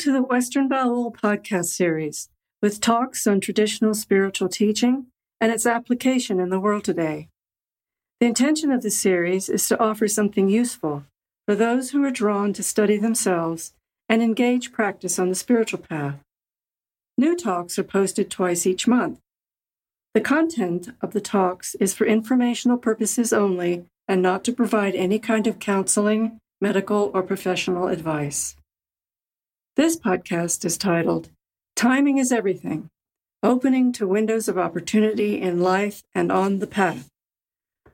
To the Western Baul podcast series with talks on traditional spiritual teaching and its application in the world today. The intention of this series is to offer something useful for those who are drawn to study themselves and engage practice on the spiritual path. New talks are posted twice each month. The content of the talks is for informational purposes only and not to provide any kind of counseling, medical, or professional advice. This podcast is titled Timing is Everything Opening to Windows of Opportunity in Life and on the Path.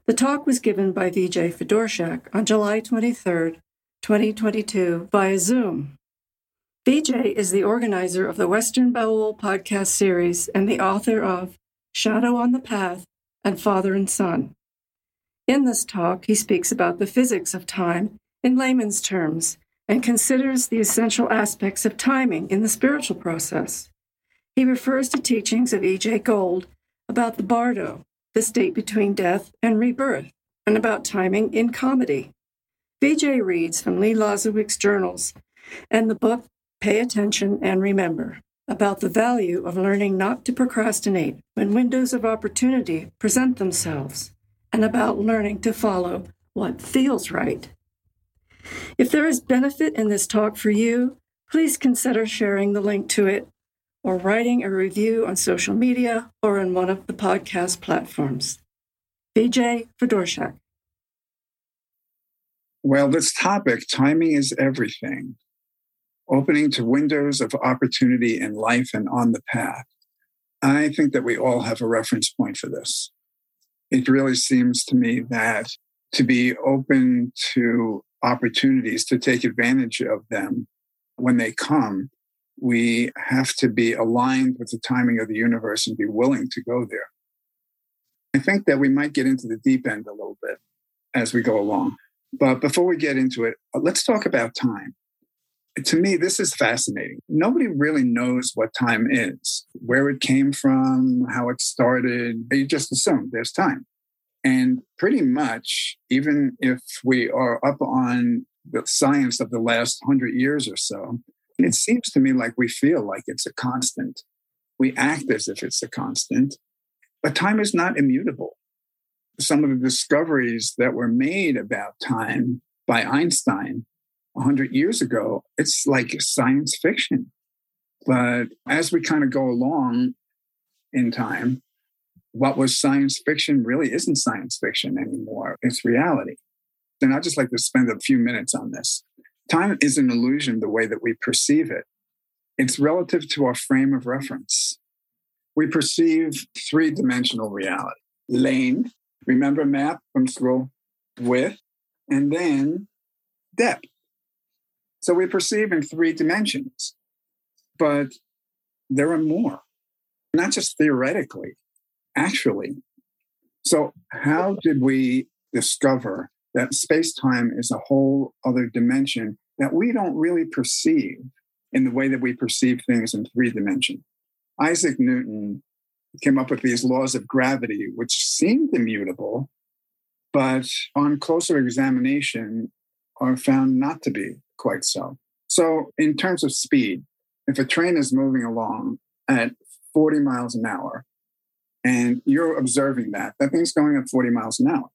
The talk was given by Vijay Fedorchak on July 23, 2022, via Zoom. Vijay is the organizer of the Western Baul podcast series and the author of Shadow on the Path and Father and Son. In this talk, he speaks about the physics of time in layman's terms and considers the essential aspects of timing in the spiritual process. He refers to teachings of E.J. Gold about the bardo, the state between death and rebirth, and about timing in comedy. Vijay reads from Lee Lozowick's journals and the book Pay Attention and Remember about the value of learning not to procrastinate when windows of opportunity present themselves, and about learning to follow what feels right. If there is benefit in this talk for you, please consider sharing the link to it or writing a review on social media or on one of the podcast platforms. Vijay Fedorchak. Well, this topic, timing is everything, opening to windows of opportunity in life and on the path. I think that we all have a reference point for this. It really seems to me that to be open to opportunities to take advantage of them when they come, we have to be aligned with the timing of the universe and be willing to go there. I think that we might get into the deep end a little bit as we go along. But before we get into it, uh, let's talk about time. To me, this is fascinating. Nobody really knows what time is, where it came from, how it started. You just assume there's time. And pretty much, even if we are up on the science of the last hundred years or so, it seems to me like we feel like it's a constant. We act as if it's a constant, but time is not immutable. Some of the discoveries that were made about time by Einstein 100 years ago, it's like science fiction. But as we kind of go along in time, what was science fiction really isn't science fiction anymore. It's reality. And I'd just like to spend a few minutes on this. Time is an illusion the way that we perceive it. It's relative to our frame of reference. We perceive three dimensional reality lane, remember map from school, width, and then depth. So we perceive in three dimensions, but there are more, not just theoretically actually. So, how did we discover that space time is a whole other dimension that we don't really perceive in the way that we perceive things in three dimension? Isaac Newton came up with these laws of gravity, which seemed immutable, but on closer examination are found not to be quite so. So, in terms of speed, if a train is moving along at 40 miles an hour, and you're observing that, that thing's going at 40 miles an hour.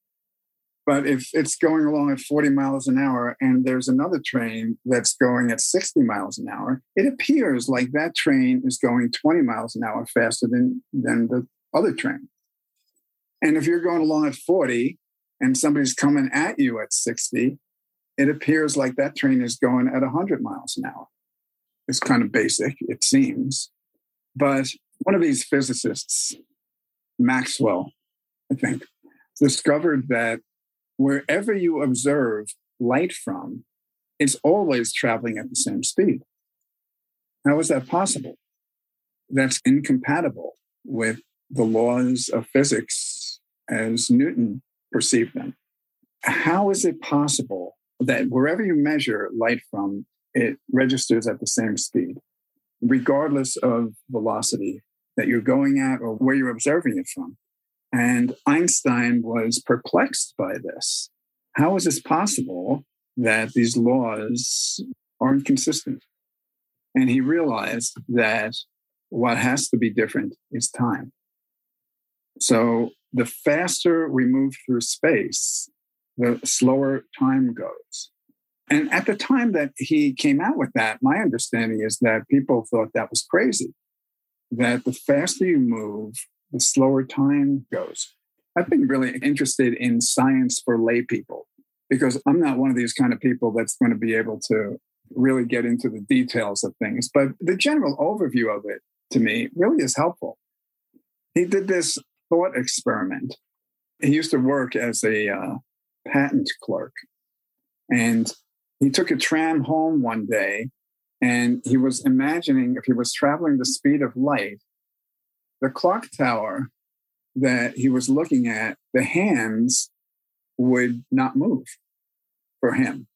But if it's going along at 40 miles an hour and there's another train that's going at 60 miles an hour, it appears like that train is going 20 miles an hour faster than, than the other train. And if you're going along at 40 and somebody's coming at you at 60, it appears like that train is going at 100 miles an hour. It's kind of basic, it seems. But one of these physicists Maxwell, I think, discovered that wherever you observe light from, it's always traveling at the same speed. How is that possible? That's incompatible with the laws of physics as Newton perceived them. How is it possible that wherever you measure light from, it registers at the same speed, regardless of velocity that you're going at or where you're observing it from. And Einstein was perplexed by this. How is this possible that these laws are inconsistent? And he realized that what has to be different is time. So the faster we move through space, the slower time goes. And at the time that he came out with that, my understanding is that people thought that was crazy, that the faster you move, the slower time goes. I've been really interested in science for lay people because I'm not one of these kind of people that's going to be able to really get into the details of things. But the general overview of it to me really is helpful. He did this thought experiment. He used to work as a uh, patent clerk. And he took a tram home one day and he was imagining if he was traveling the speed of light, the clock tower that he was looking at, the hands would not move for him.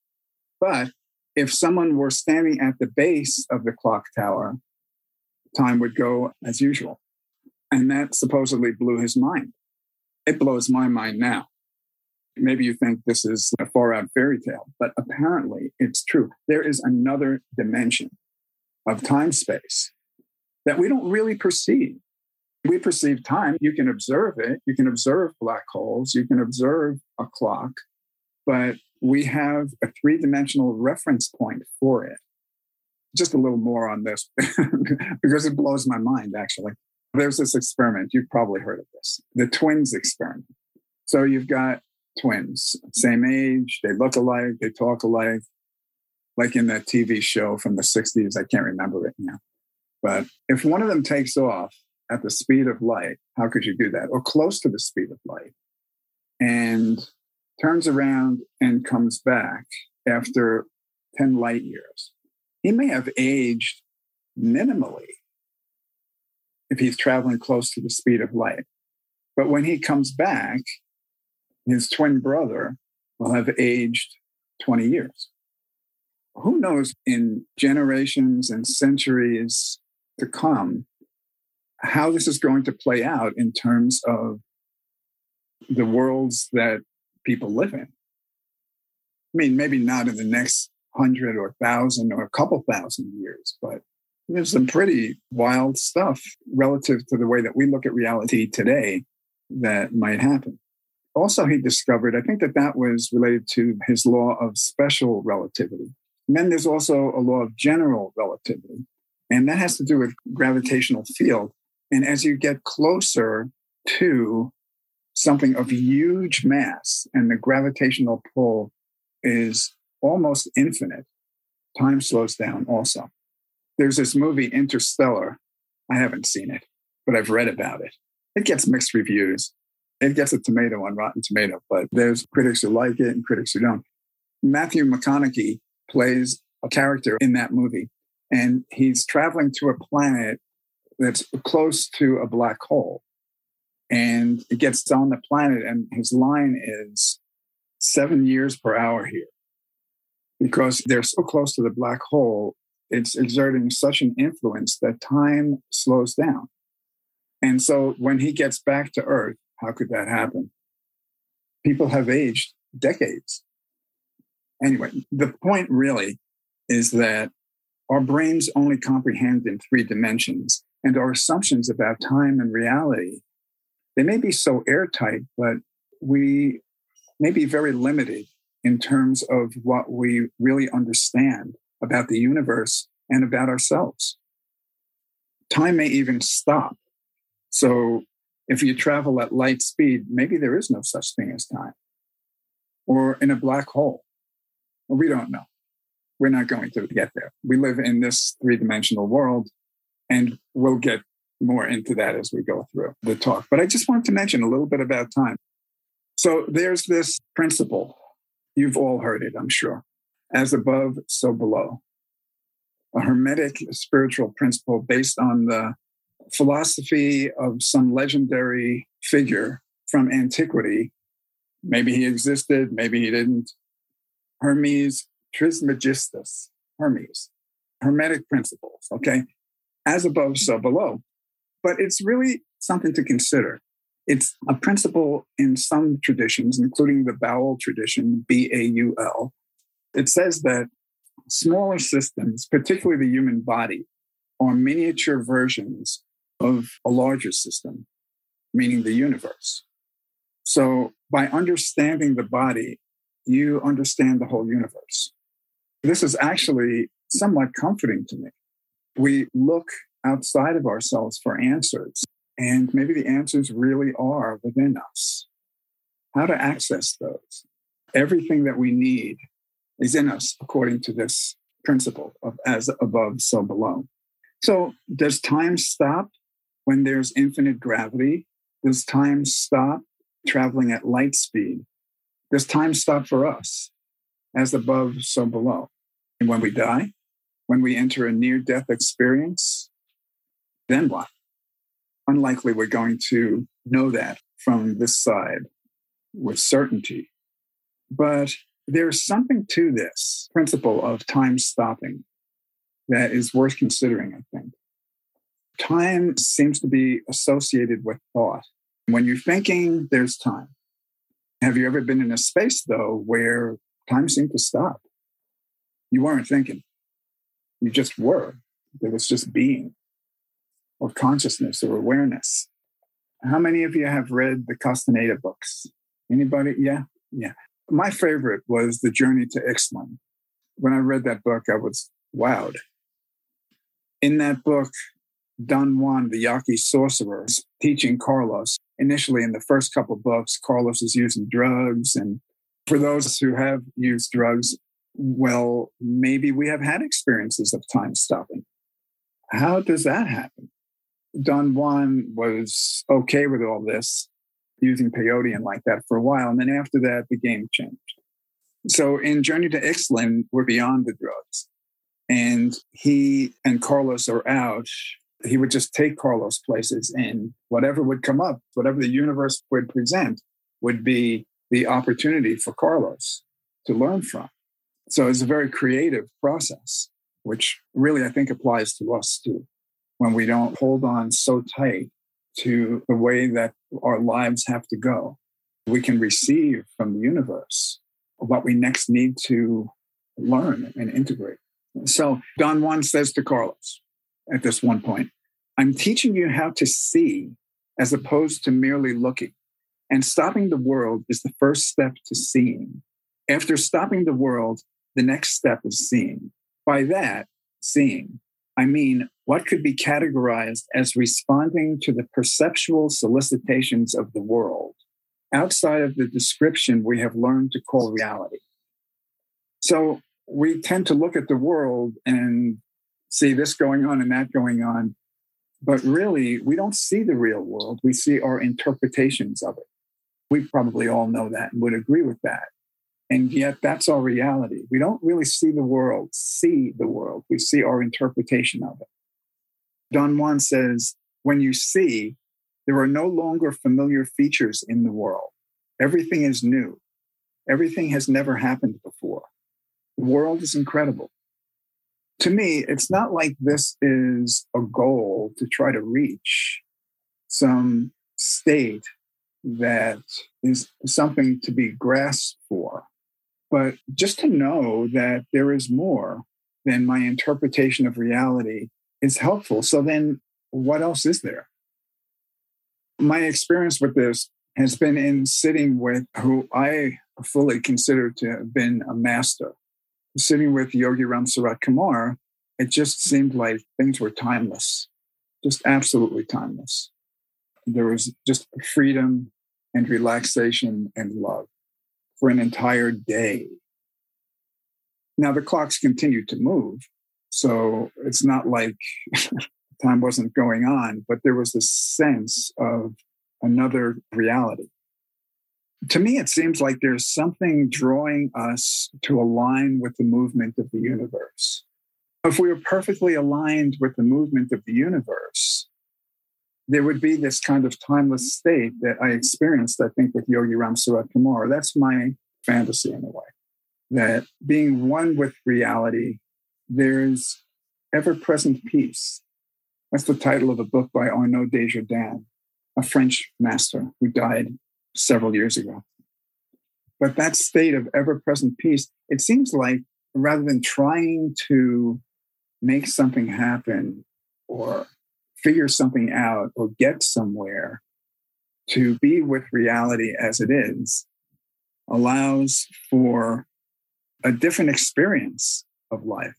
But if someone were standing at the base of the clock tower, time would go as usual. And that supposedly blew his mind. It blows my mind now. Maybe you think this is a far out fairy tale, but apparently it's true. There is another dimension of time space that we don't really perceive. We perceive time. You can observe it. You can observe black holes. You can observe a clock, but we have a three dimensional reference point for it. Just a little more on this because it blows my mind, actually. There's this experiment. You've probably heard of this the twins experiment. So you've got twins, same age, they look alike, they talk alike, like in that TV show from the 60s. I can't remember it now. But if one of them takes off at the speed of light, how could you do that? Or close to the speed of light, and turns around and comes back after 10 light years. He may have aged minimally if he's traveling close to the speed of light. But when he comes back, his twin brother will have aged 20 years. Who knows in generations and centuries to come how this is going to play out in terms of the worlds that people live in. I mean, maybe not in the next hundred or thousand or a couple thousand years, but there's some pretty wild stuff relative to the way that we look at reality today that might happen. Also, he discovered, I think that that was related to his law of special relativity. And then there's also a law of general relativity, and that has to do with gravitational field. And as you get closer to something of huge mass and the gravitational pull is almost infinite, time slows down also. There's this movie, Interstellar. I haven't seen it, but I've read about it. It gets mixed reviews. It gets a tomato on Rotten Tomato, but there's critics who like it and critics who don't. Matthew McConaughey plays a character in that movie, and he's traveling to a planet that's close to a black hole and it gets on the planet and his line is seven years per hour here because they're so close to the black hole it's exerting such an influence that time slows down and so when he gets back to earth how could that happen people have aged decades anyway the point really is that our brains only comprehend in three dimensions and our assumptions about time and reality they may be so airtight, but we may be very limited in terms of what we really understand about the universe and about ourselves. Time may even stop. So if you travel at light speed, maybe there is no such thing as time. Or in a black hole. Well, we don't know. We're not going to get there. We live in this three dimensional world, and we'll get more into that as we go through the talk. But I just want to mention a little bit about time. So there's this principle. You've all heard it, I'm sure. As above, so below. A hermetic spiritual principle based on the philosophy of some legendary figure from antiquity. Maybe he existed, maybe he didn't. Hermes Trismegistus, Hermes, Hermetic principles, okay? As above, so below but it's really something to consider. It's a principle in some traditions, including the Baul tradition, B A U L. It says that smaller systems, particularly the human body, are miniature versions of a larger system, meaning the universe. So by understanding the body, you understand the whole universe. This is actually somewhat comforting to me. We look outside of ourselves for answers, and maybe the answers really are within us. How to access those? Everything that we need is in us, according to this principle of as above, so below. So, does time stop when there's infinite gravity? Does time stop traveling at light speed? Does time stop for us? As above, so below. And when we die, when we enter a near death experience, then what? Unlikely we're going to know that from this side with certainty. But there's something to this principle of time stopping that is worth considering, I think. Time seems to be associated with thought. When you're thinking, there's time. Have you ever been in a space, though, where time seemed to stop? You weren't thinking, you just were. There was just being or consciousness or awareness. How many of you have read the Castaneda books? Anybody? Yeah, yeah. My favorite was The Journey to Ixtlan. When I read that book, I was wowed. In that book, Don Juan, the Yaqui sorcerer, is teaching Carlos. Initially, in the first couple books, Carlos is using drugs. And for those who have used drugs, well, maybe we have had experiences of time stopping. How does that happen? Don Juan was okay with all this, using peyote and like that for a while. And then after that, the game changed. So in Journey to Ixtlan, we're beyond the drugs. And he and Carlos are out. He would just take Carlos places, and whatever would come up, whatever the universe would present, would be the opportunity for Carlos to learn from. So it's a very creative process, which really I think applies to us too. When we don't hold on so tight to the way that our lives have to go, we can receive from the universe what we next need to learn and integrate. So Don Juan says to Carlos at this one point, I'm teaching you how to see as opposed to merely looking. And stopping the world is the first step to seeing. After stopping the world, the next step is seeing. By that, seeing, I mean what could be categorized as responding to the perceptual solicitations of the world outside of the description we have learned to call reality. So we tend to look at the world and see this going on and that going on. But really, we don't see the real world. We see our interpretations of it. We probably all know that and would agree with that. And yet, that's our reality. We don't really see the world, see the world. We see our interpretation of it. Don Juan says, when you see, there are no longer familiar features in the world. Everything is new. Everything has never happened before. The world is incredible. To me, it's not like this is a goal to try to reach some state that is something to be grasped for, but just to know that there is more than my interpretation of reality is helpful. So then, what else is there? My experience with this has been in sitting with who I fully consider to have been a master sitting with Yogi Ram Surat Kumar, it just seemed like things were timeless, just absolutely timeless. There was just freedom and relaxation and love for an entire day. Now the clocks continued to move. So it's not like time wasn't going on, but there was this sense of another reality to me, it seems like there's something drawing us to align with the movement of the universe. If we were perfectly aligned with the movement of the universe, there would be this kind of timeless state that I experienced, I think, with Yogi Ram Surat Kumar. That's my fantasy in a way. That being one with reality, there's ever present peace. That's the title of a book by Arnaud Desjardins, a French master who died several years ago. But that state of ever present peace, it seems like rather than trying to make something happen or figure something out or get somewhere, to be with reality as it is allows for a different experience of life,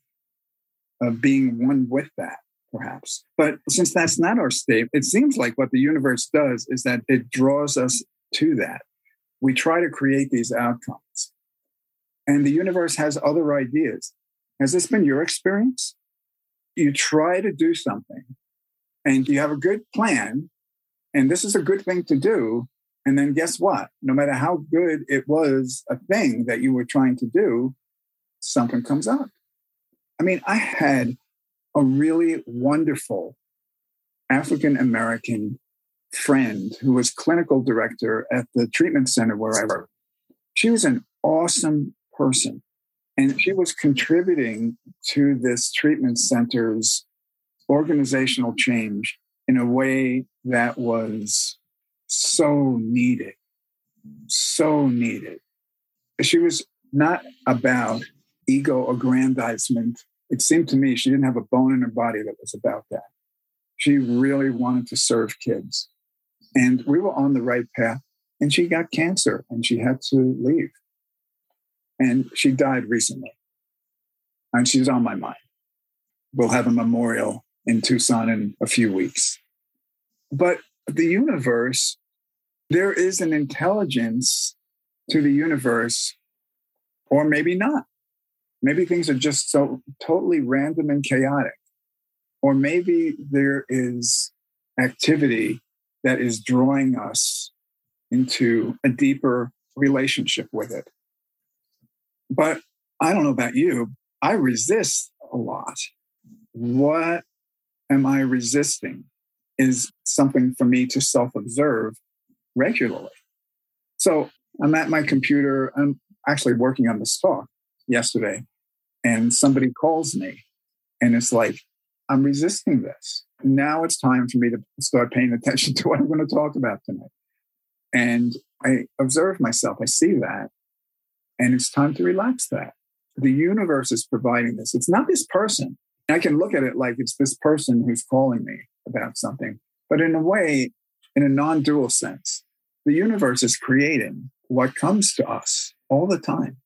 of being one with that, perhaps. But since that's not our state, it seems like what the universe does is that it draws us to that. We try to create these outcomes. And the universe has other ideas. Has this been your experience? You try to do something and you have a good plan, and this is a good thing to do. And then guess what? No matter how good it was a thing that you were trying to do, something comes up. I mean, I had a really wonderful African American friend who was clinical director at the treatment center where I worked. She was an awesome person. And she was contributing to this treatment center's organizational change in a way that was so needed, so needed. She was not about ego aggrandizement. It seemed to me she didn't have a bone in her body that was about that. She really wanted to serve kids. And we were on the right path. And she got cancer and she had to leave. And she died recently. And she's on my mind. We'll have a memorial in Tucson in a few weeks. But the universe, there is an intelligence to the universe, or maybe not. Maybe things are just so totally random and chaotic. Or maybe there is activity that is drawing us into a deeper relationship with it. But I don't know about you, I resist a lot. What am I resisting is something for me to self observe regularly. So I'm at my computer. I'm actually working on this talk yesterday, and somebody calls me, and it's like, I'm resisting this. Now it's time for me to start paying attention to what I'm going to talk about tonight. And I observe myself, I see that, and it's time to relax that. The universe is providing this. It's not this person. I can look at it like it's this person who's calling me about something. But in a way, in a non dual sense, the universe is creating what comes to us all the time.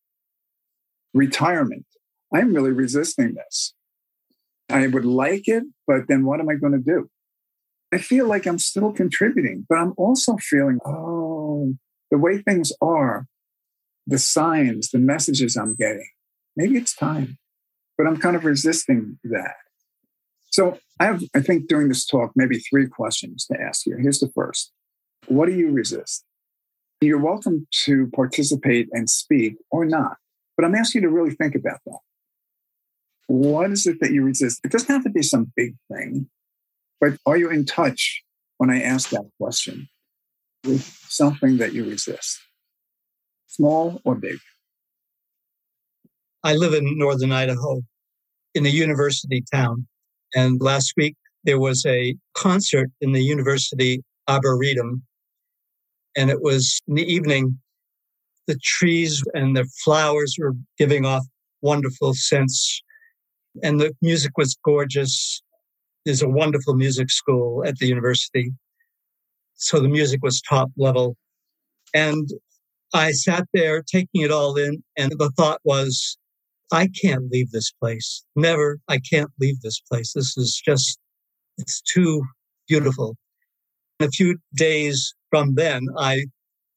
Retirement. I'm really resisting this. I would like it, but then what am I going to do? I feel like I'm still contributing, but I'm also feeling, oh, the way things are, the signs, the messages I'm getting, maybe it's time. But I'm kind of resisting that. So I have, I think during this talk, maybe three questions to ask you. Here's the first. What do you resist? You're welcome to participate and speak or not, but I'm asking you to really think about that. What is it that you resist? It doesn't have to be some big thing, but are you in touch when I ask that question with something that you resist? Small or big? I live in northern Idaho in a university town. And last week there was a concert in the university arboretum. And it was in the evening. The trees and the flowers were giving off wonderful scents. And the music was gorgeous. There's a wonderful music school at the university. So the music was top level. And I sat there taking it all in. And the thought was, I can't leave this place. Never. I can't leave this place. This is just, it's too beautiful. A few days from then, I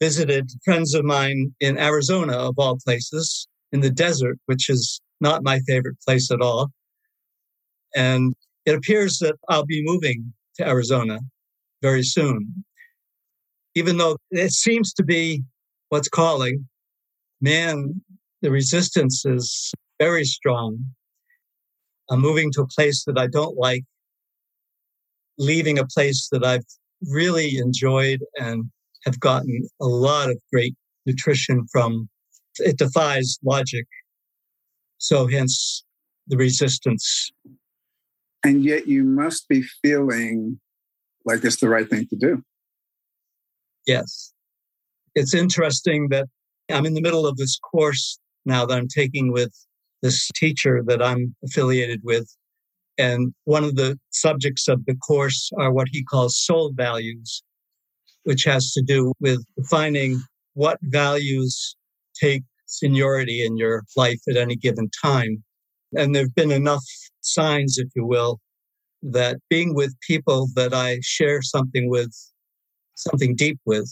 visited friends of mine in Arizona, of all places, in the desert, which is not my favorite place at all. And it appears that I'll be moving to Arizona very soon. Even though it seems to be what's calling, man, the resistance is very strong. I'm moving to a place that I don't like, leaving a place that I've really enjoyed and have gotten a lot of great nutrition from. It defies logic. So, hence the resistance. And yet, you must be feeling like it's the right thing to do. Yes. It's interesting that I'm in the middle of this course now that I'm taking with this teacher that I'm affiliated with. And one of the subjects of the course are what he calls soul values, which has to do with defining what values take seniority in your life at any given time. And there have been enough signs, if you will, that being with people that I share something with, something deep with,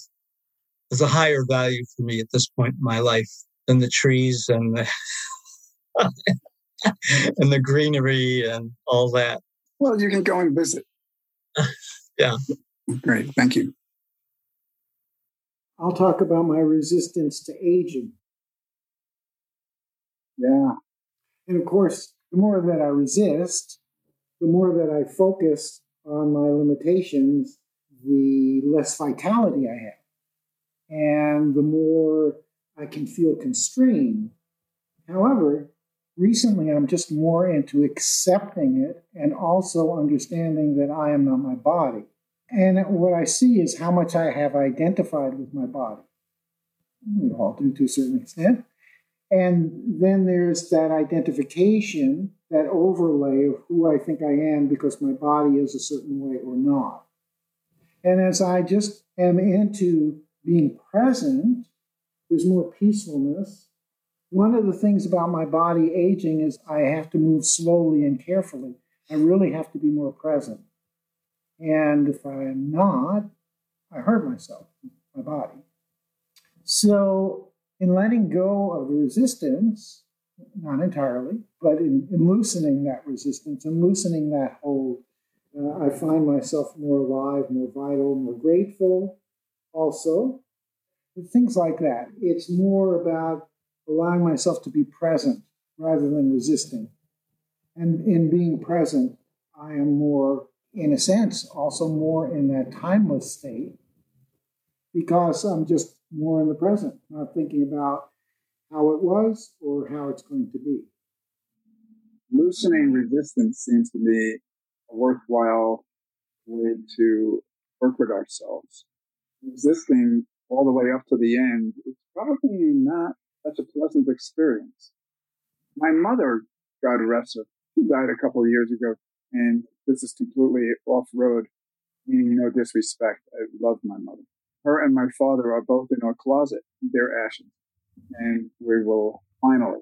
is a higher value for me at this point in my life than the trees and the and the greenery and all that. Well, you can go and visit. yeah. Great. Thank you. I'll talk about my resistance to aging. Yeah. And of course, the more that I resist, the more that I focus on my limitations, the less vitality I have. And the more I can feel constrained. However, recently I'm just more into accepting it and also understanding that I am not my body. And what I see is how much I have identified with my body. Hmm, we all do to a certain extent. And then there's that identification, that overlay of who I think I am because my body is a certain way or not. And as I just am into being present, there's more peacefulness. One of the things about my body aging is I have to move slowly and carefully. I really have to be more present. And if I'm not, I hurt myself, my body. So in letting go of the resistance, not entirely, but in, in loosening that resistance and loosening that hold, uh, I find myself more alive, more vital, more grateful. Also, things like that. It's more about allowing myself to be present rather than resisting. And in being present, I am more, in a sense, also more in that timeless state because I'm just more in the present, not thinking about how it was or how it's going to be. Loosening resistance seems to be a worthwhile way to work with ourselves. Resisting all the way up to the end is probably not such a pleasant experience. My mother, God rest her, she died a couple of years ago, and this is completely off road, meaning no disrespect. I love my mother her and my father are both in our closet, their ashes, and we will finally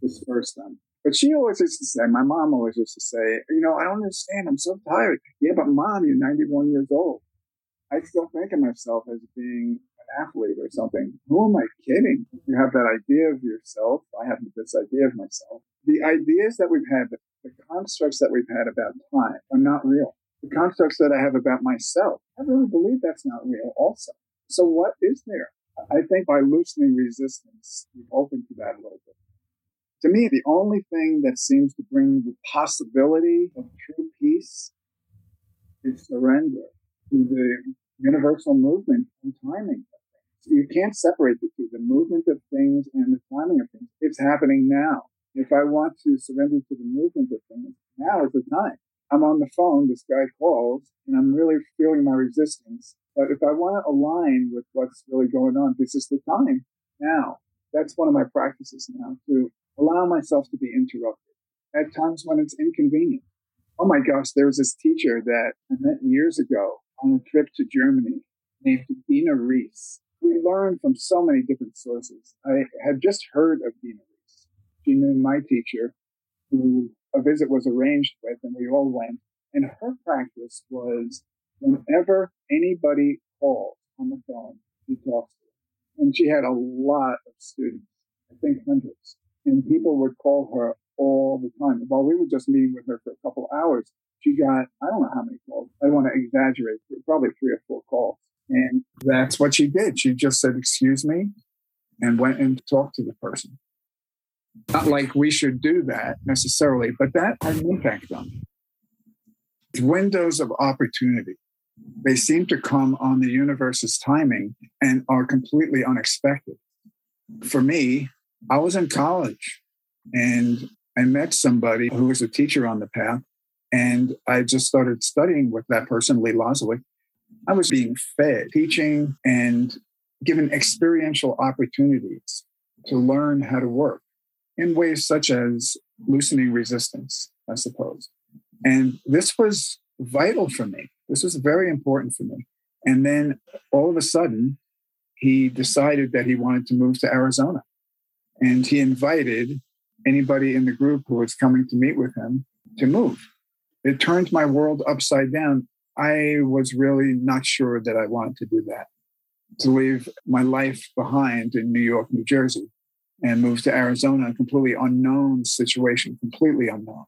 disperse them. But she always used to say, my mom always used to say, you know, I don't understand. I'm so tired. Yeah, but mom, you're 91 years old. I still think of myself as being an athlete or something. Who am I kidding? You have that idea of yourself. I have this idea of myself. The ideas that we've had, the constructs that we've had about time are not real the constructs that I have about myself, I really believe that's not real also. So what is there? I think by loosening resistance, we open to that a little bit. To me, the only thing that seems to bring the possibility of true peace is surrender to the universal movement and timing of things. You can't separate the two, the movement of things and the timing of things. It's happening now. If I want to surrender to the movement of things, now is the time. I'm on the phone, this guy calls, and I'm really feeling my resistance. But if I want to align with what's really going on, this is the time now. That's one of my practices now to allow myself to be interrupted at times when it's inconvenient. Oh my gosh, there was this teacher that I met years ago on a trip to Germany named Dina Reese. We learned from so many different sources. I had just heard of Dina Reese. She knew my teacher, who a visit was arranged with, and we all went. And her practice was whenever anybody called on the phone, she talks to them. And she had a lot of students, I think hundreds. And people would call her all the time. While we were just meeting with her for a couple hours, she got, I don't know how many calls. I want to exaggerate, probably three or four calls. And that's what she did. She just said, excuse me, and went and talked to the person. Not like we should do that necessarily, but that had an impact on me. Windows of opportunity. They seem to come on the universe's timing and are completely unexpected. For me, I was in college and I met somebody who was a teacher on the path. And I just started studying with that person, Lee Lozowick. I was being fed teaching and given experiential opportunities to learn how to work in ways such as loosening resistance, I suppose. And this was vital for me. This was very important for me. And then all of a sudden, he decided that he wanted to move to Arizona. And he invited anybody in the group who was coming to meet with him to move. It turned my world upside down. I was really not sure that I wanted to do that, to leave my life behind in New York, New Jersey, and move to Arizona, a completely unknown situation, completely unknown.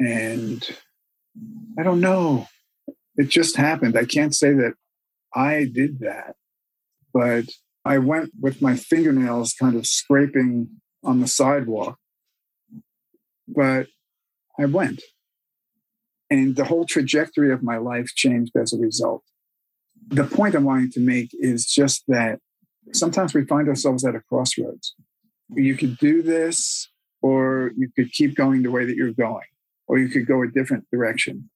And I don't know. It just happened. I can't say that I did that, but I went with my fingernails kind of scraping on the sidewalk. But I went. And the whole trajectory of my life changed as a result. The point I'm wanting to make is just that sometimes we find ourselves at a crossroads. You could do this, or you could keep going the way that you're going, or you could go a different direction.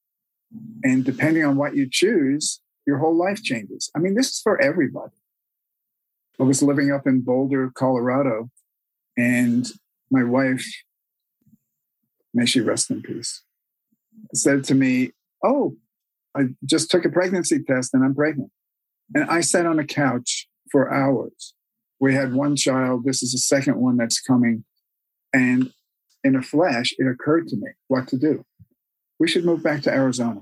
And depending on what you choose, your whole life changes. I mean, this is for everybody. I was living up in Boulder, Colorado, and my wife, may she rest in peace, said to me, Oh, I just took a pregnancy test and I'm pregnant. And I sat on a couch for hours. We had one child. This is the second one that's coming. And in a flash, it occurred to me what to do. We should move back to Arizona.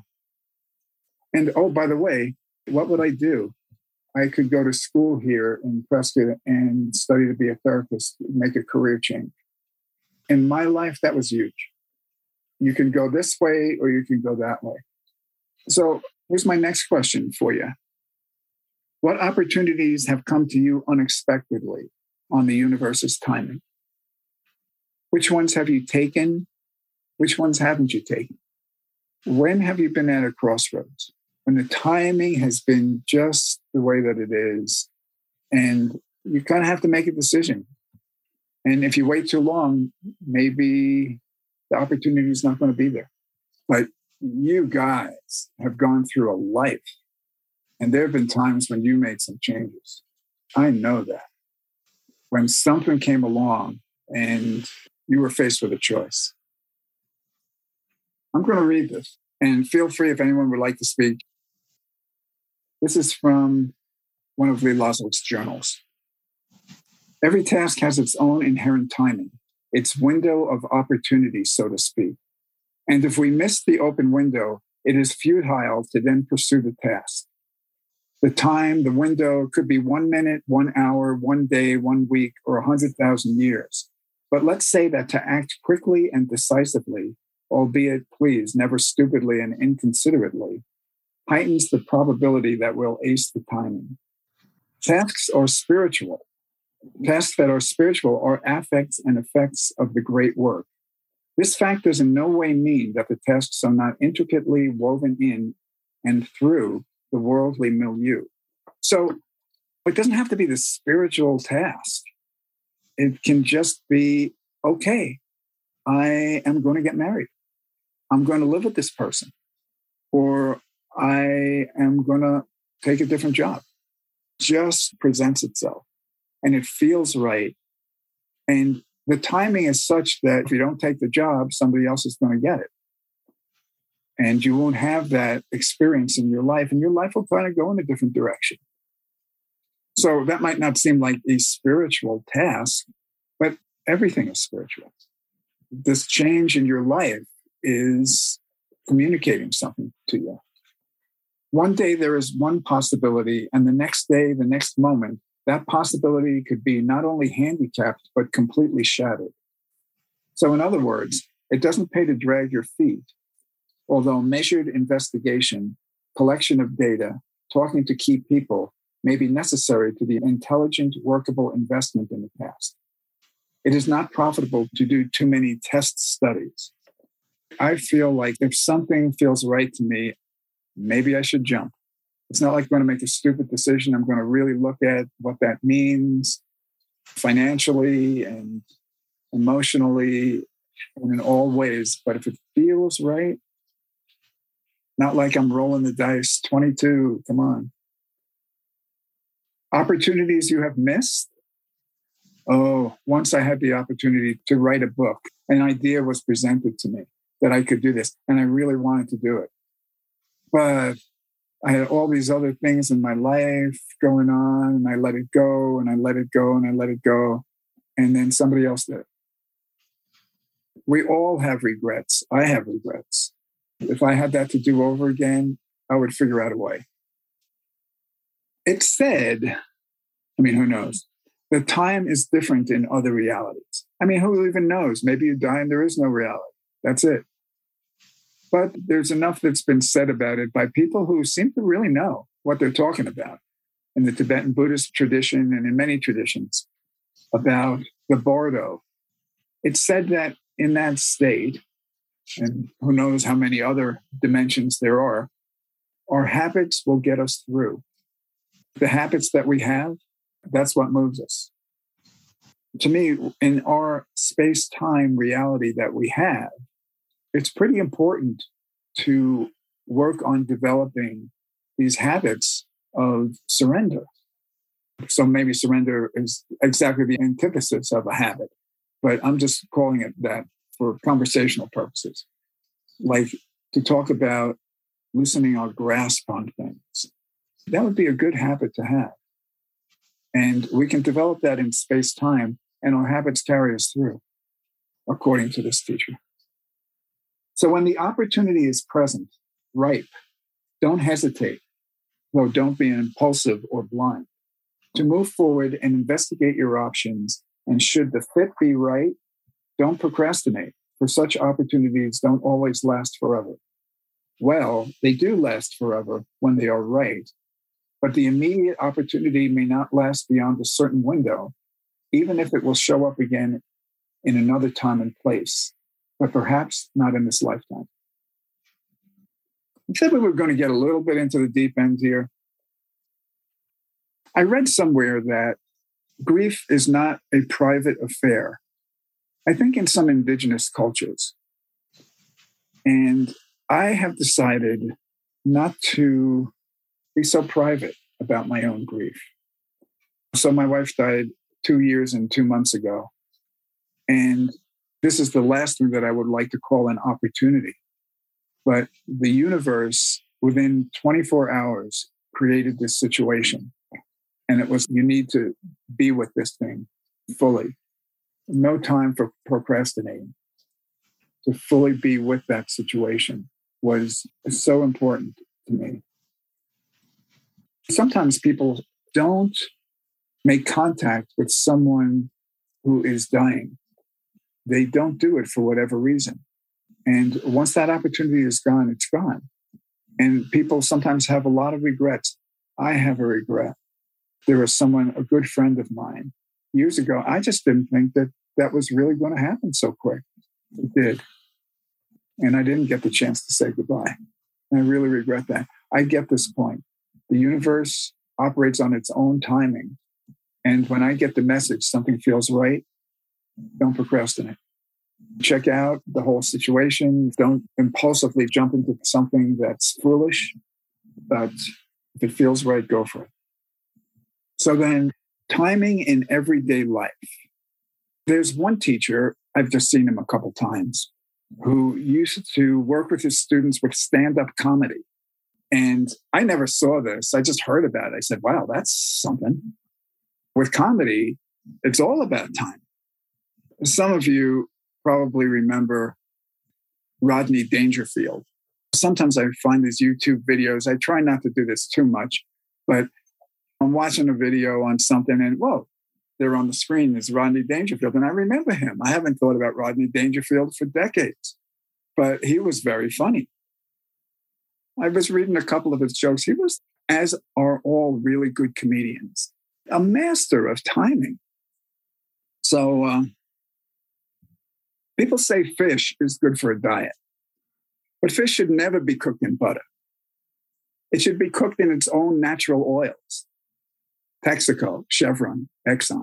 And oh, by the way, what would I do? I could go to school here in Prescott and study to be a therapist, make a career change. In my life, that was huge. You can go this way or you can go that way. So here's my next question for you What opportunities have come to you unexpectedly on the universe's timing? Which ones have you taken? Which ones haven't you taken? When have you been at a crossroads? When the timing has been just the way that it is, and you kind of have to make a decision. And if you wait too long, maybe the opportunity is not going to be there. But you guys have gone through a life, and there have been times when you made some changes. I know that. When something came along and you were faced with a choice. I'm going to read this, and feel free if anyone would like to speak. This is from one of Lee Lozowick's journals. Every task has its own inherent timing, its window of opportunity, so to speak. And if we miss the open window, it is futile to then pursue the task. The time, the window could be one minute, one hour, one day, one week, or a 100,000 years. But let's say that to act quickly and decisively, albeit please, never stupidly and inconsiderately, heightens the probability that we'll ace the timing. Tasks are spiritual. Tasks that are spiritual are affects and effects of the great work. This fact does in no way mean that the tasks are not intricately woven in and through the worldly milieu. So it doesn't have to be the spiritual task. It can just be okay, I am going to get married. I'm going to live with this person. Or I am going to take a different job. Just presents itself and it feels right. And the timing is such that if you don't take the job, somebody else is going to get it. And you won't have that experience in your life, and your life will kind of go in a different direction. So that might not seem like a spiritual task, but everything is spiritual. This change in your life is communicating something to you. One day there is one possibility, and the next day, the next moment, that possibility could be not only handicapped, but completely shattered. So, in other words, it doesn't pay to drag your feet, although measured investigation, collection of data, talking to key people may be necessary to the intelligent, workable investment in the past. It is not profitable to do too many test studies. I feel like if something feels right to me, maybe I should jump. It's not like I'm going to make a stupid decision. I'm going to really look at what that means financially and emotionally and in all ways. But if it feels right, not like I'm rolling the dice 22, come on. Opportunities you have missed. Oh, once I had the opportunity to write a book, an idea was presented to me that I could do this, and I really wanted to do it. But I had all these other things in my life going on, and I let it go, and I let it go, and I let it go. And then somebody else did. We all have regrets. I have regrets. If I had that to do over again, I would figure out a way. It said, I mean, who knows? The time is different in other realities. I mean, who even knows? Maybe you die and there is no reality. That's it. But there's enough that's been said about it by people who seem to really know what they're talking about in the Tibetan Buddhist tradition and in many traditions about the Bardo. It's said that in that state, and who knows how many other dimensions there are, our habits will get us through. The habits that we have, that's what moves us. To me, in our space time reality that we have, it's pretty important to work on developing these habits of surrender. So maybe surrender is exactly the antithesis of a habit, but I'm just calling it that for conversational purposes. Like to talk about loosening our grasp on things. That would be a good habit to have. And we can develop that in space time, and our habits carry us through, according to this teacher. So when the opportunity is present, ripe, don't hesitate, though don't be impulsive or blind. To move forward and investigate your options, and should the fit be right, don't procrastinate, for such opportunities don't always last forever. Well, they do last forever when they are right, but the immediate opportunity may not last beyond a certain window, even if it will show up again in another time and place but perhaps not in this lifetime. I said we were going to get a little bit into the deep end here. I read somewhere that grief is not a private affair. I think in some indigenous cultures. And I have decided not to be so private about my own grief. So my wife died two years and two months ago. And this is the last thing that I would like to call an opportunity. But the universe, within 24 hours, created this situation. And it was, you need to be with this thing fully. No time for procrastinating. To fully be with that situation was so important to me. Sometimes people don't make contact with someone who is dying they don't do it for whatever reason. And once that opportunity is gone, it's gone. And people sometimes have a lot of regrets. I have a regret. There was someone, a good friend of mine, years ago. I just didn't think that that was really going to happen so quick. It did. And I didn't get the chance to say goodbye. And I really regret that. I get this point. The universe operates on its own timing. And when I get the message, something feels right, don't procrastinate. Check out the whole situation. Don't impulsively jump into something that's foolish, but if it feels right, go for it. So then, timing in everyday life. There's one teacher, I've just seen him a couple times, who used to work with his students with stand up comedy. And I never saw this. I just heard about it. I said, wow, that's something. With comedy, it's all about time. Some of you probably remember Rodney Dangerfield. Sometimes I find these YouTube videos. I try not to do this too much, but I'm watching a video on something and whoa, there on the screen is Rodney Dangerfield. And I remember him. I haven't thought about Rodney Dangerfield for decades, but he was very funny. I was reading a couple of his jokes. He was, as are all really good comedians, a master of timing. So, um, People say fish is good for a diet, but fish should never be cooked in butter. It should be cooked in its own natural oils. Texaco, Chevron, Exxon.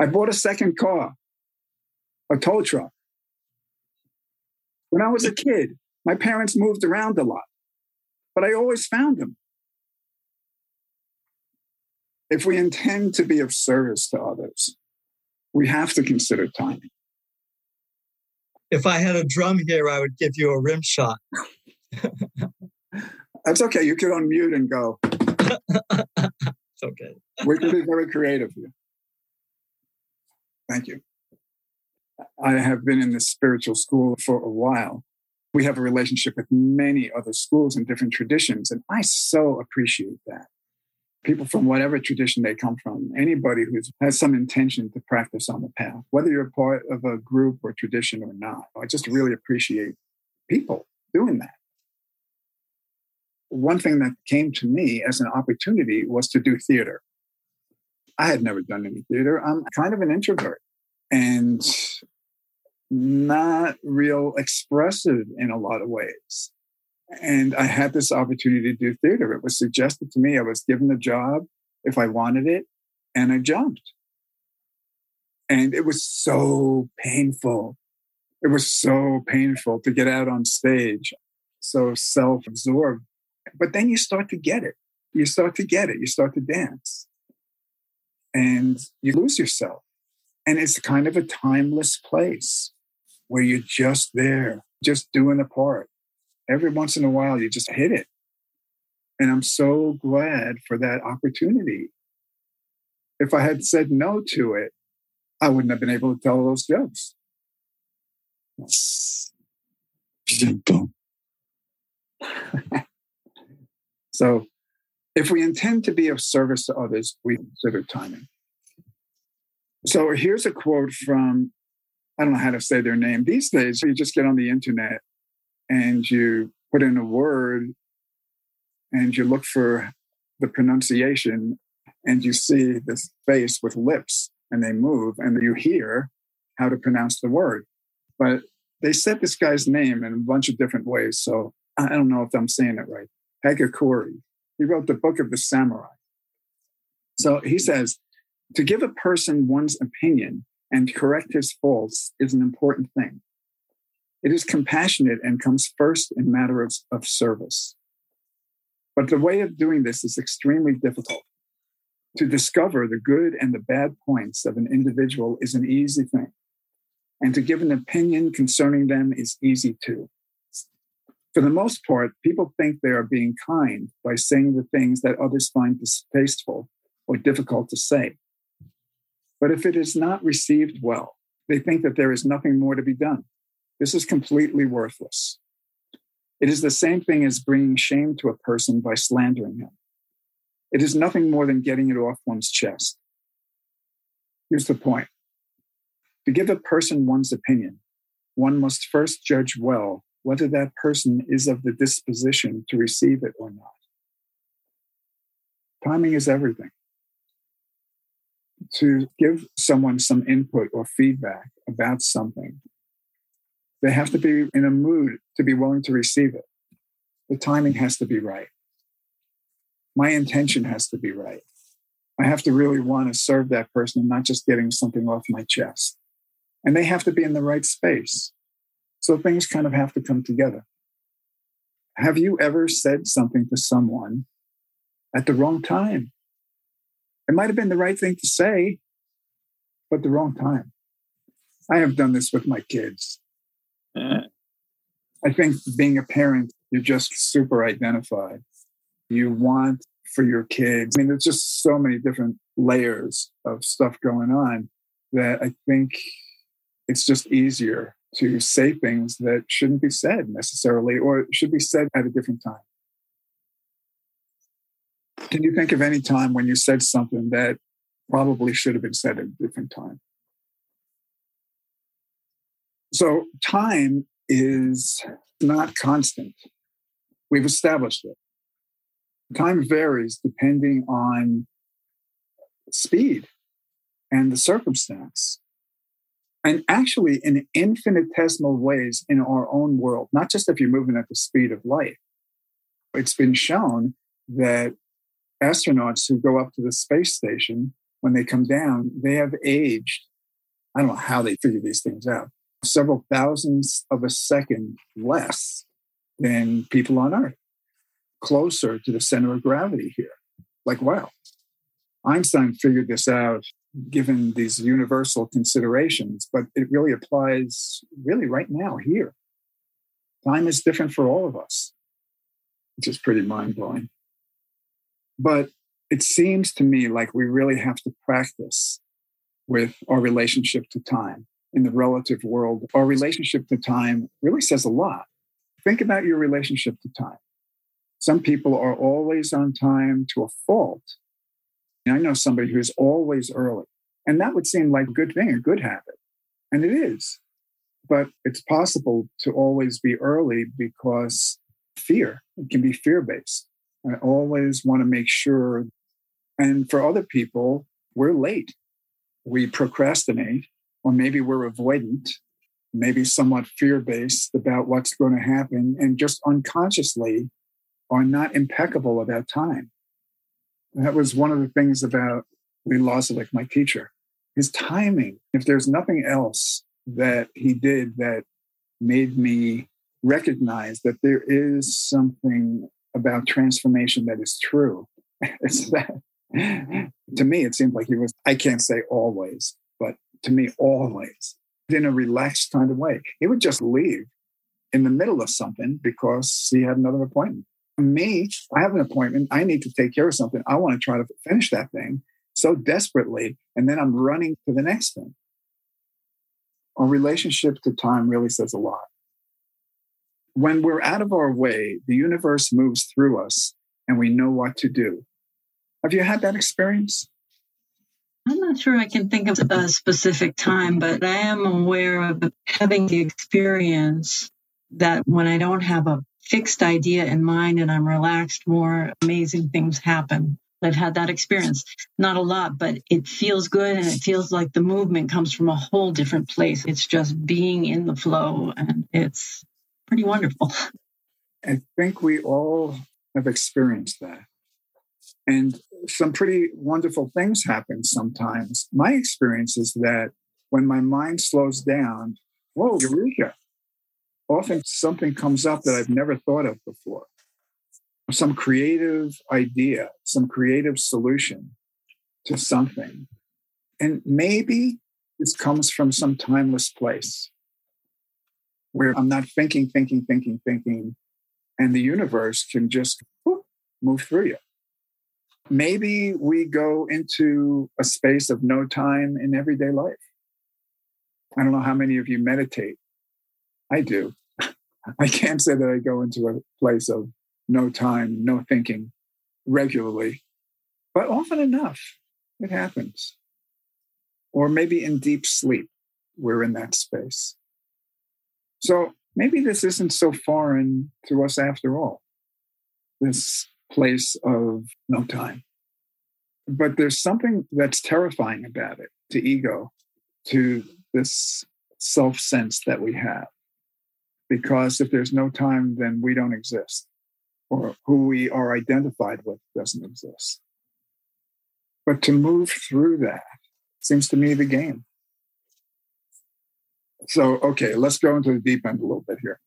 I bought a second car, a tow truck. When I was a kid, my parents moved around a lot, but I always found them. if we intend to be of service to others, we have to consider timing. If I had a drum here, I would give you a rim shot. That's okay. You can unmute and go. It's okay. we can be very creative here. Thank you. I have been in the spiritual school for a while. We have a relationship with many other schools and different traditions, and I so appreciate that. People from whatever tradition they come from, anybody who has some intention to practice on the path, whether you're part of a group or tradition or not, I just really appreciate people doing that. One thing that came to me as an opportunity was to do theater. I had never done any theater. I'm kind of an introvert and not real expressive in a lot of ways. And I had this opportunity to do theater. It was suggested to me. I was given a job if I wanted it, and I jumped. And it was so painful. It was so painful to get out on stage, so self absorbed. But then you start to get it. You start to get it. You start to dance. And you lose yourself. And it's kind of a timeless place where you're just there, just doing a part. Every once in a while, you just hit it. And I'm so glad for that opportunity. If I had said no to it, I wouldn't have been able to tell those jokes. Simple. so, if we intend to be of service to others, we consider timing. So, here's a quote from I don't know how to say their name. These days, you just get on the internet and you put in a word and you look for the pronunciation and you see this face with lips and they move and you hear how to pronounce the word. But they said this guy's name in a bunch of different ways. So I don't know if I'm saying it right. Hagakure. He wrote the Book of the Samurai. So he says, to give a person one's opinion and correct his faults is an important thing. It is compassionate and comes first in matters of service. But the way of doing this is extremely difficult. To discover the good and the bad points of an individual is an easy thing, and to give an opinion concerning them is easy too. For the most part, people think they are being kind by saying the things that others find distasteful or difficult to say. But if it is not received well, they think that there is nothing more to be done. This is completely worthless. It is the same thing as bringing shame to a person by slandering him. It is nothing more than getting it off one's chest. Here's the point to give a person one's opinion, one must first judge well whether that person is of the disposition to receive it or not. Timing is everything to give someone some input or feedback about something, they have to be in a mood to be willing to receive it. The timing has to be right. My intention has to be right. I have to really want to serve that person and not just getting something off my chest. And they have to be in the right space. So things kind of have to come together. Have you ever said something to someone at the wrong time? It might have been the right thing to say, but the wrong time. I have done this with my kids. Uh, I think being a parent, you're just super identified. You want for your kids. I mean, there's just so many different layers of stuff going on that I think it's just easier to say things that shouldn't be said necessarily or should be said at a different time. Can you think of any time when you said something that probably should have been said at a different time? So, time is not constant. We've established it. Time varies depending on speed and the circumstance. And actually, in infinitesimal ways in our own world, not just if you're moving at the speed of light. It's been shown that astronauts who go up to the space station, when they come down, they have aged. I don't know how they figure these things out. Several thousands of a second less than people on Earth, closer to the center of gravity here. Like, wow. Einstein figured this out given these universal considerations, but it really applies really right now here. Time is different for all of us, which is pretty mind blowing. But it seems to me like we really have to practice with our relationship to time in the relative world. Our relationship to time really says a lot. Think about your relationship to time. Some people are always on time to a fault. I know somebody who's always early, and that would seem like a good thing, a good habit. And it is. But it's possible to always be early because fear, it can be fear based. I always want to make sure. And for other people, we're late. We procrastinate, or maybe we're avoidant, maybe somewhat fear based about what's going to happen, and just unconsciously are not impeccable about time. That was one of the things about Lee Lozowick, my teacher. His timing, if there's nothing else that he did that made me recognize that there is something about transformation that is true. it's that to me, it seemed like he was, I can't say always, but to me, always in a relaxed kind of way. He would just leave in the middle of something because he had another appointment me, I have an appointment. I need to take care of something. I want to try to finish that thing so desperately. And then I'm running to the next thing. Our relationship to time really says a lot. When we're out of our way, the universe moves through us and we know what to do. Have you had that experience? I'm not sure I can think of a specific time, but I am aware of having the experience that when I don't have a fixed idea in mind and I'm relaxed, more amazing things happen. I've had that experience. Not a lot, but it feels good and it feels like the movement comes from a whole different place. It's just being in the flow and it's pretty wonderful. I think we all have experienced that. And some pretty wonderful things happen sometimes. My experience is that when my mind slows down, whoa, eureka, often something comes up that I've never thought of before. Some creative idea, some creative solution to something. And maybe this comes from some timeless place where I'm not thinking, thinking, thinking, thinking, and the universe can just whoop, move through you. Maybe we go into a space of no time in everyday life. I don't know how many of you meditate. I do. I can't say that I go into a place of no time, no thinking regularly, but often enough it happens. Or maybe in deep sleep, we're in that space. So maybe this isn't so foreign to us after all, this place of no time. But there's something that's terrifying about it to ego, to this self sense that we have because if there's no time, then we don't exist, or who we are identified with doesn't exist. But to move through that seems to me the game. So, okay, let's go into the deep end a little bit here.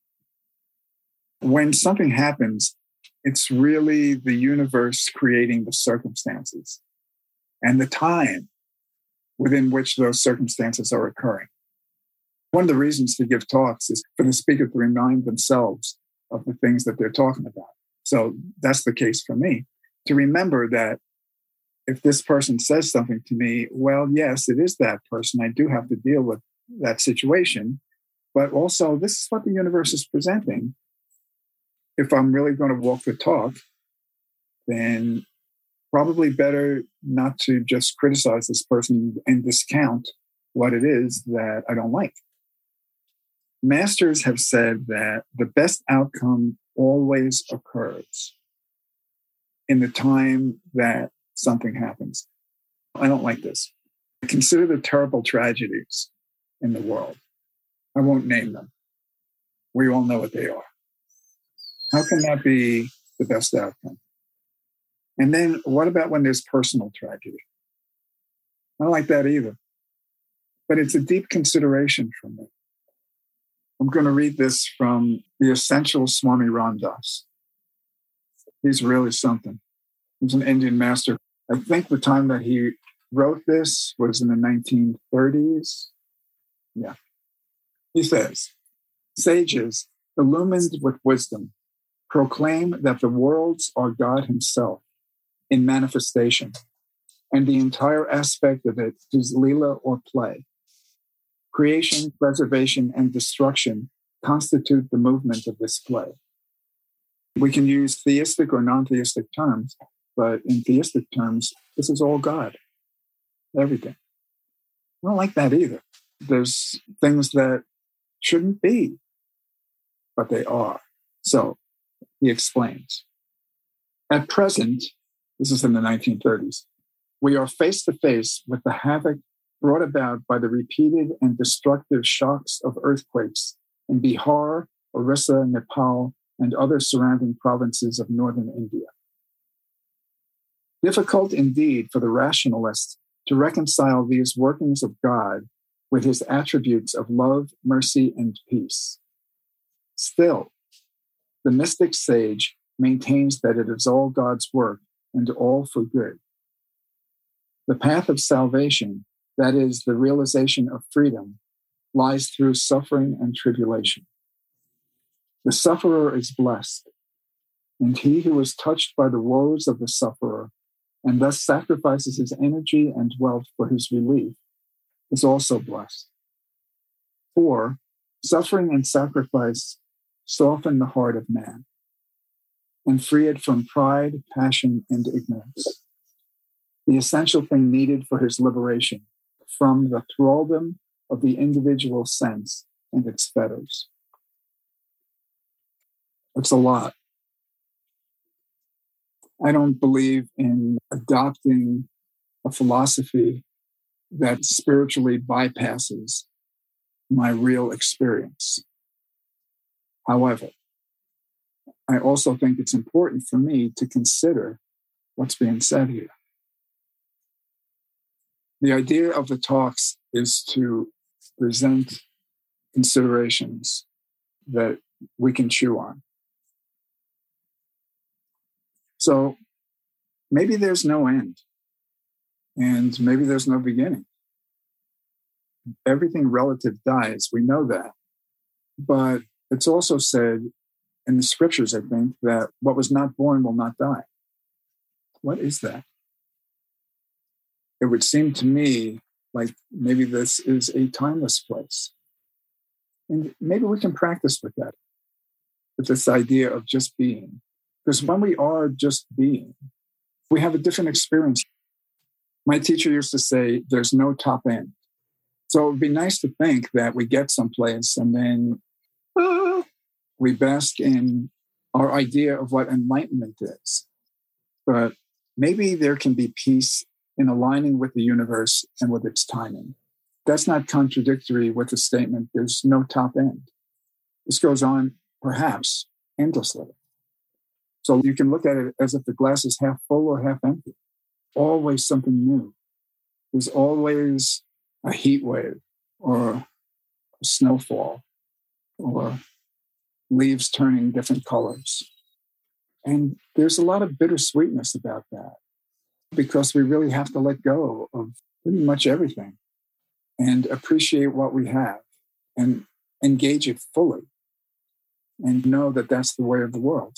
When something happens, it's really the universe creating the circumstances and the time within which those circumstances are occurring. One of the reasons to give talks is for the speaker to remind themselves of the things that they're talking about. So that's the case for me to remember that if this person says something to me, well, yes, it is that person. I do have to deal with that situation. But also, this is what the universe is presenting. If I'm really going to walk the talk, then probably better not to just criticize this person and discount what it is that I don't like masters have said that the best outcome always occurs in the time that something happens. I don't like this. Consider the terrible tragedies in the world. I won't name them. We all know what they are. How can that be the best outcome? And then what about when there's personal tragedy? I don't like that either. But it's a deep consideration for me. I'm going to read this from the Essential Swami Ramdas. He's really something. He's an Indian master. I think the time that he wrote this was in the 1930s. Yeah. He says, Sages, illumined with wisdom, proclaim that the worlds are God Himself in manifestation, and the entire aspect of it is Leela or play. Creation, preservation, and destruction constitute the movement of this play. We can use theistic or non theistic terms, but in theistic terms, this is all God, everything. I don't like that either. There's things that shouldn't be, but they are. So he explains. At present, this is in the 1930s, we are face to face with the havoc brought about by the repeated and destructive shocks of earthquakes in Bihar, Orissa, Nepal, and other surrounding provinces of northern India. Difficult indeed for the rationalist to reconcile these workings of God with his attributes of love, mercy, and peace. Still, the mystic sage maintains that it is all God's work and all for good. The path of salvation, that is, the realization of freedom, lies through suffering and tribulation. The sufferer is blessed, and he who is touched by the woes of the sufferer and thus sacrifices his energy and wealth for his relief is also blessed. For suffering and sacrifice soften the heart of man and free it from pride, passion, and ignorance. The essential thing needed for his liberation from the thraldom of the individual sense and its fetters. It's a lot. I don't believe in adopting a philosophy that spiritually bypasses my real experience. However, I also think it's important for me to consider what's being said here. The idea of the talks is to present considerations that we can chew on. So maybe there's no end and maybe there's no beginning. Everything relative dies. We know that. But it's also said in the scriptures, I think, that what was not born will not die. What is that? It would seem to me like maybe this is a timeless place. And maybe we can practice with that, with this idea of just being. Because when we are just being, we have a different experience. My teacher used to say, there's no top end. So it would be nice to think that we get someplace and then uh, we bask in our idea of what enlightenment is. But maybe there can be peace in aligning with the universe and with its timing. That's not contradictory with the statement, there's no top end. This goes on, perhaps, endlessly. So you can look at it as if the glass is half full or half empty. Always something new. There's always a heat wave or a snowfall or leaves turning different colors. And there's a lot of bittersweetness about that because we really have to let go of pretty much everything and appreciate what we have and engage it fully and know that that's the way of the world.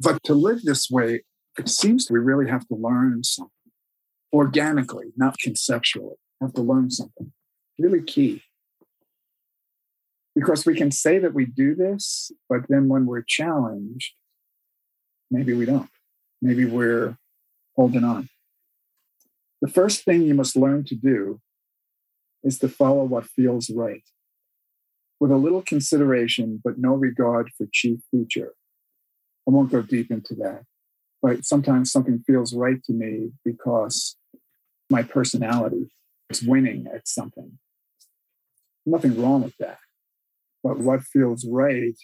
But to live this way, it seems we really have to learn something organically, not conceptually. Have to learn something really key. Because we can say that we do this, but then when we're challenged, maybe we don't. Maybe we're holding on. The first thing you must learn to do is to follow what feels right with a little consideration, but no regard for chief feature. I won't go deep into that. But sometimes something feels right to me because my personality is winning at something. Nothing wrong with that. But what feels right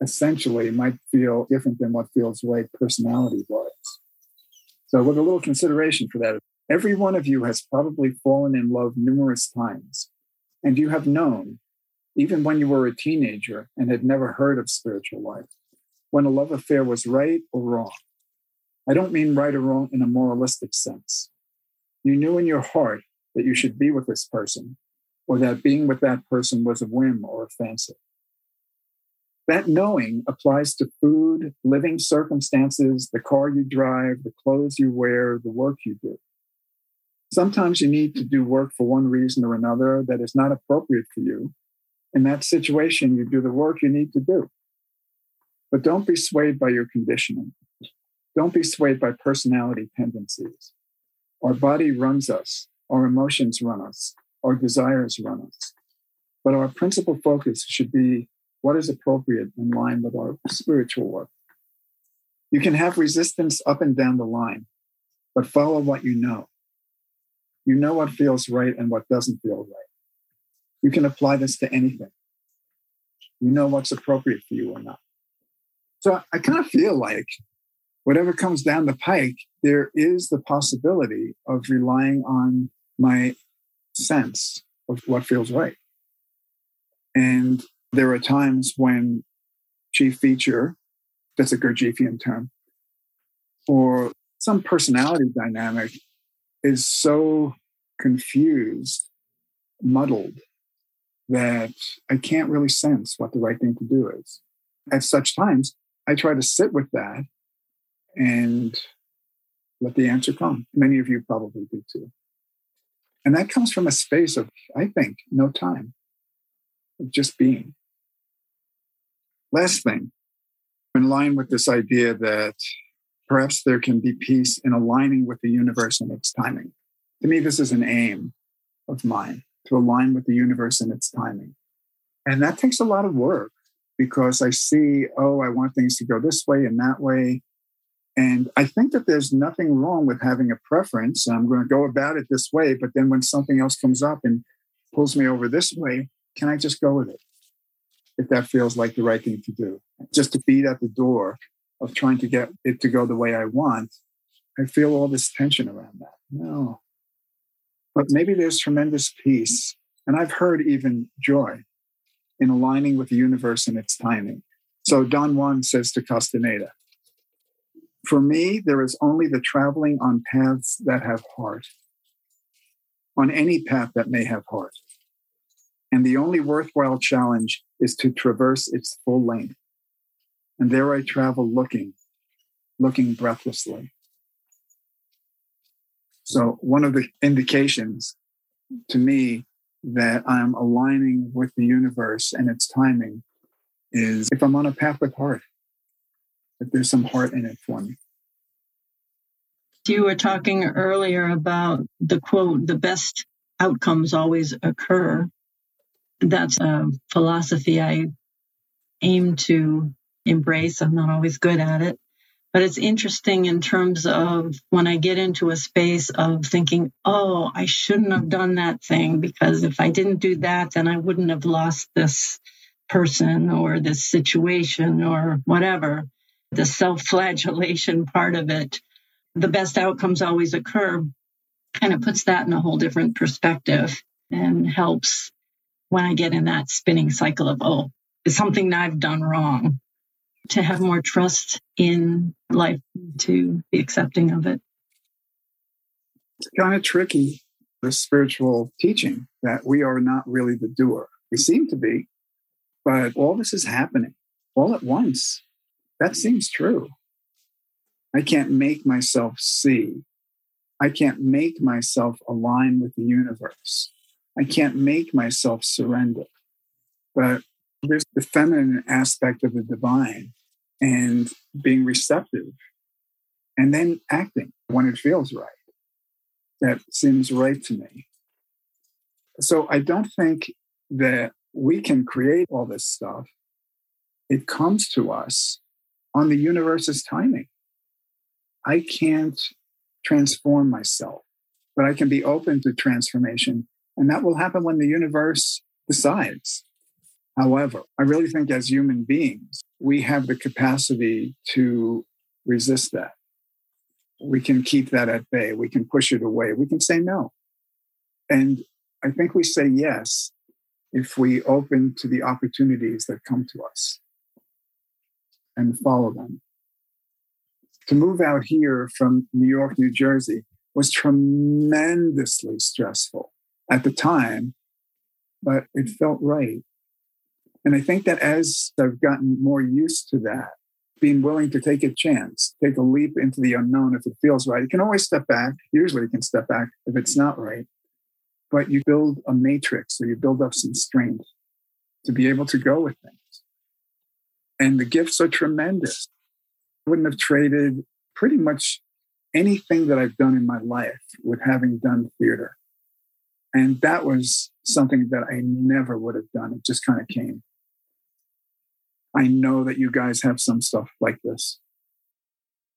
essentially might feel different than what feels right personality wise. So, with a little consideration for that, every one of you has probably fallen in love numerous times, and you have known, even when you were a teenager and had never heard of spiritual life, when a love affair was right or wrong. I don't mean right or wrong in a moralistic sense. You knew in your heart that you should be with this person, or that being with that person was a whim or a fancy. That knowing applies to food, living circumstances, the car you drive, the clothes you wear, the work you do. Sometimes you need to do work for one reason or another that is not appropriate for you. In that situation, you do the work you need to do. But don't be swayed by your conditioning. Don't be swayed by personality tendencies. Our body runs us, our emotions run us, our desires run us. But our principal focus should be what is appropriate in line with our spiritual work. You can have resistance up and down the line, but follow what you know. You know what feels right and what doesn't feel right. You can apply this to anything. You know what's appropriate for you or not. So I kind of feel like whatever comes down the pike, there is the possibility of relying on my sense of what feels right. And there are times when chief feature, that's a Gurdjieffian term, or some personality dynamic is so confused, muddled, that I can't really sense what the right thing to do is. At such times, I try to sit with that and let the answer come. Many of you probably do too. And that comes from a space of, I think, no time, of just being. Last thing, in line with this idea that perhaps there can be peace in aligning with the universe and its timing. To me, this is an aim of mine to align with the universe and its timing. And that takes a lot of work because I see, oh, I want things to go this way and that way. And I think that there's nothing wrong with having a preference. I'm going to go about it this way. But then when something else comes up and pulls me over this way, can I just go with it? If that feels like the right thing to do, just to beat at the door of trying to get it to go the way I want, I feel all this tension around that. No. But maybe there's tremendous peace. And I've heard even joy in aligning with the universe and its timing. So Don Juan says to Castaneda, for me, there is only the traveling on paths that have heart, on any path that may have heart. And the only worthwhile challenge is to traverse its full length. And there I travel looking, looking breathlessly. So, one of the indications to me that I'm aligning with the universe and its timing is if I'm on a path with heart, if there's some heart in it for me. You were talking earlier about the quote, the best outcomes always occur. That's a philosophy I aim to embrace. I'm not always good at it. But it's interesting in terms of when I get into a space of thinking, oh, I shouldn't have done that thing because if I didn't do that, then I wouldn't have lost this person or this situation or whatever. The self flagellation part of it, the best outcomes always occur, kind of puts that in a whole different perspective and helps when I get in that spinning cycle of, oh, is something I've done wrong to have more trust in life, to be accepting of it. It's kind of tricky, the spiritual teaching that we are not really the doer. We seem to be, but all this is happening all at once. That seems true. I can't make myself see. I can't make myself align with the universe. I can't make myself surrender. But there's the feminine aspect of the divine and being receptive and then acting when it feels right. That seems right to me. So I don't think that we can create all this stuff. It comes to us on the universe's timing. I can't transform myself, but I can be open to transformation. And that will happen when the universe decides. However, I really think as human beings, we have the capacity to resist that. We can keep that at bay. We can push it away. We can say no. And I think we say yes if we open to the opportunities that come to us and follow them. To move out here from New York, New Jersey was tremendously stressful at the time, but it felt right. And I think that as I've gotten more used to that, being willing to take a chance, take a leap into the unknown if it feels right. You can always step back. Usually you can step back if it's not right. But you build a matrix or you build up some strength to be able to go with things. And the gifts are tremendous. I wouldn't have traded pretty much anything that I've done in my life with having done theater. And that was something that I never would have done. It just kind of came. I know that you guys have some stuff like this.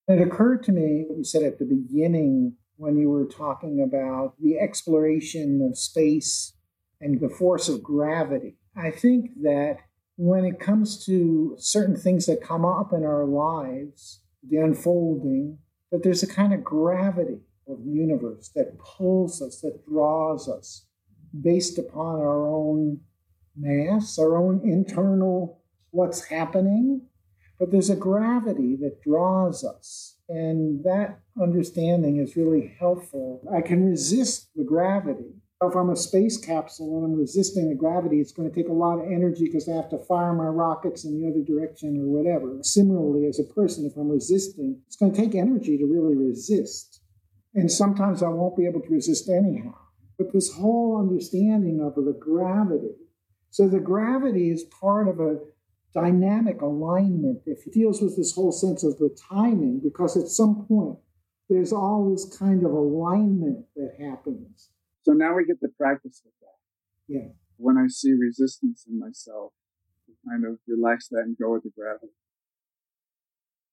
It occurred to me you said at the beginning when you were talking about the exploration of space and the force of gravity. I think that when it comes to certain things that come up in our lives, the unfolding, that there's a kind of gravity of the universe that pulls us, that draws us based upon our own mass, our own internal what's happening. But there's a gravity that draws us. And that understanding is really helpful. I can resist the gravity if I'm a space capsule and I'm resisting the gravity, it's going to take a lot of energy because I have to fire my rockets in the other direction or whatever. Similarly, as a person, if I'm resisting, it's going to take energy to really resist. And sometimes I won't be able to resist anyhow. But this whole understanding of the gravity. So the gravity is part of a dynamic alignment It deals with this whole sense of the timing because at some point there's all this kind of alignment that happens so now we get to practice with that. Yeah. When I see resistance in myself, to kind of relax that and go with the gravity.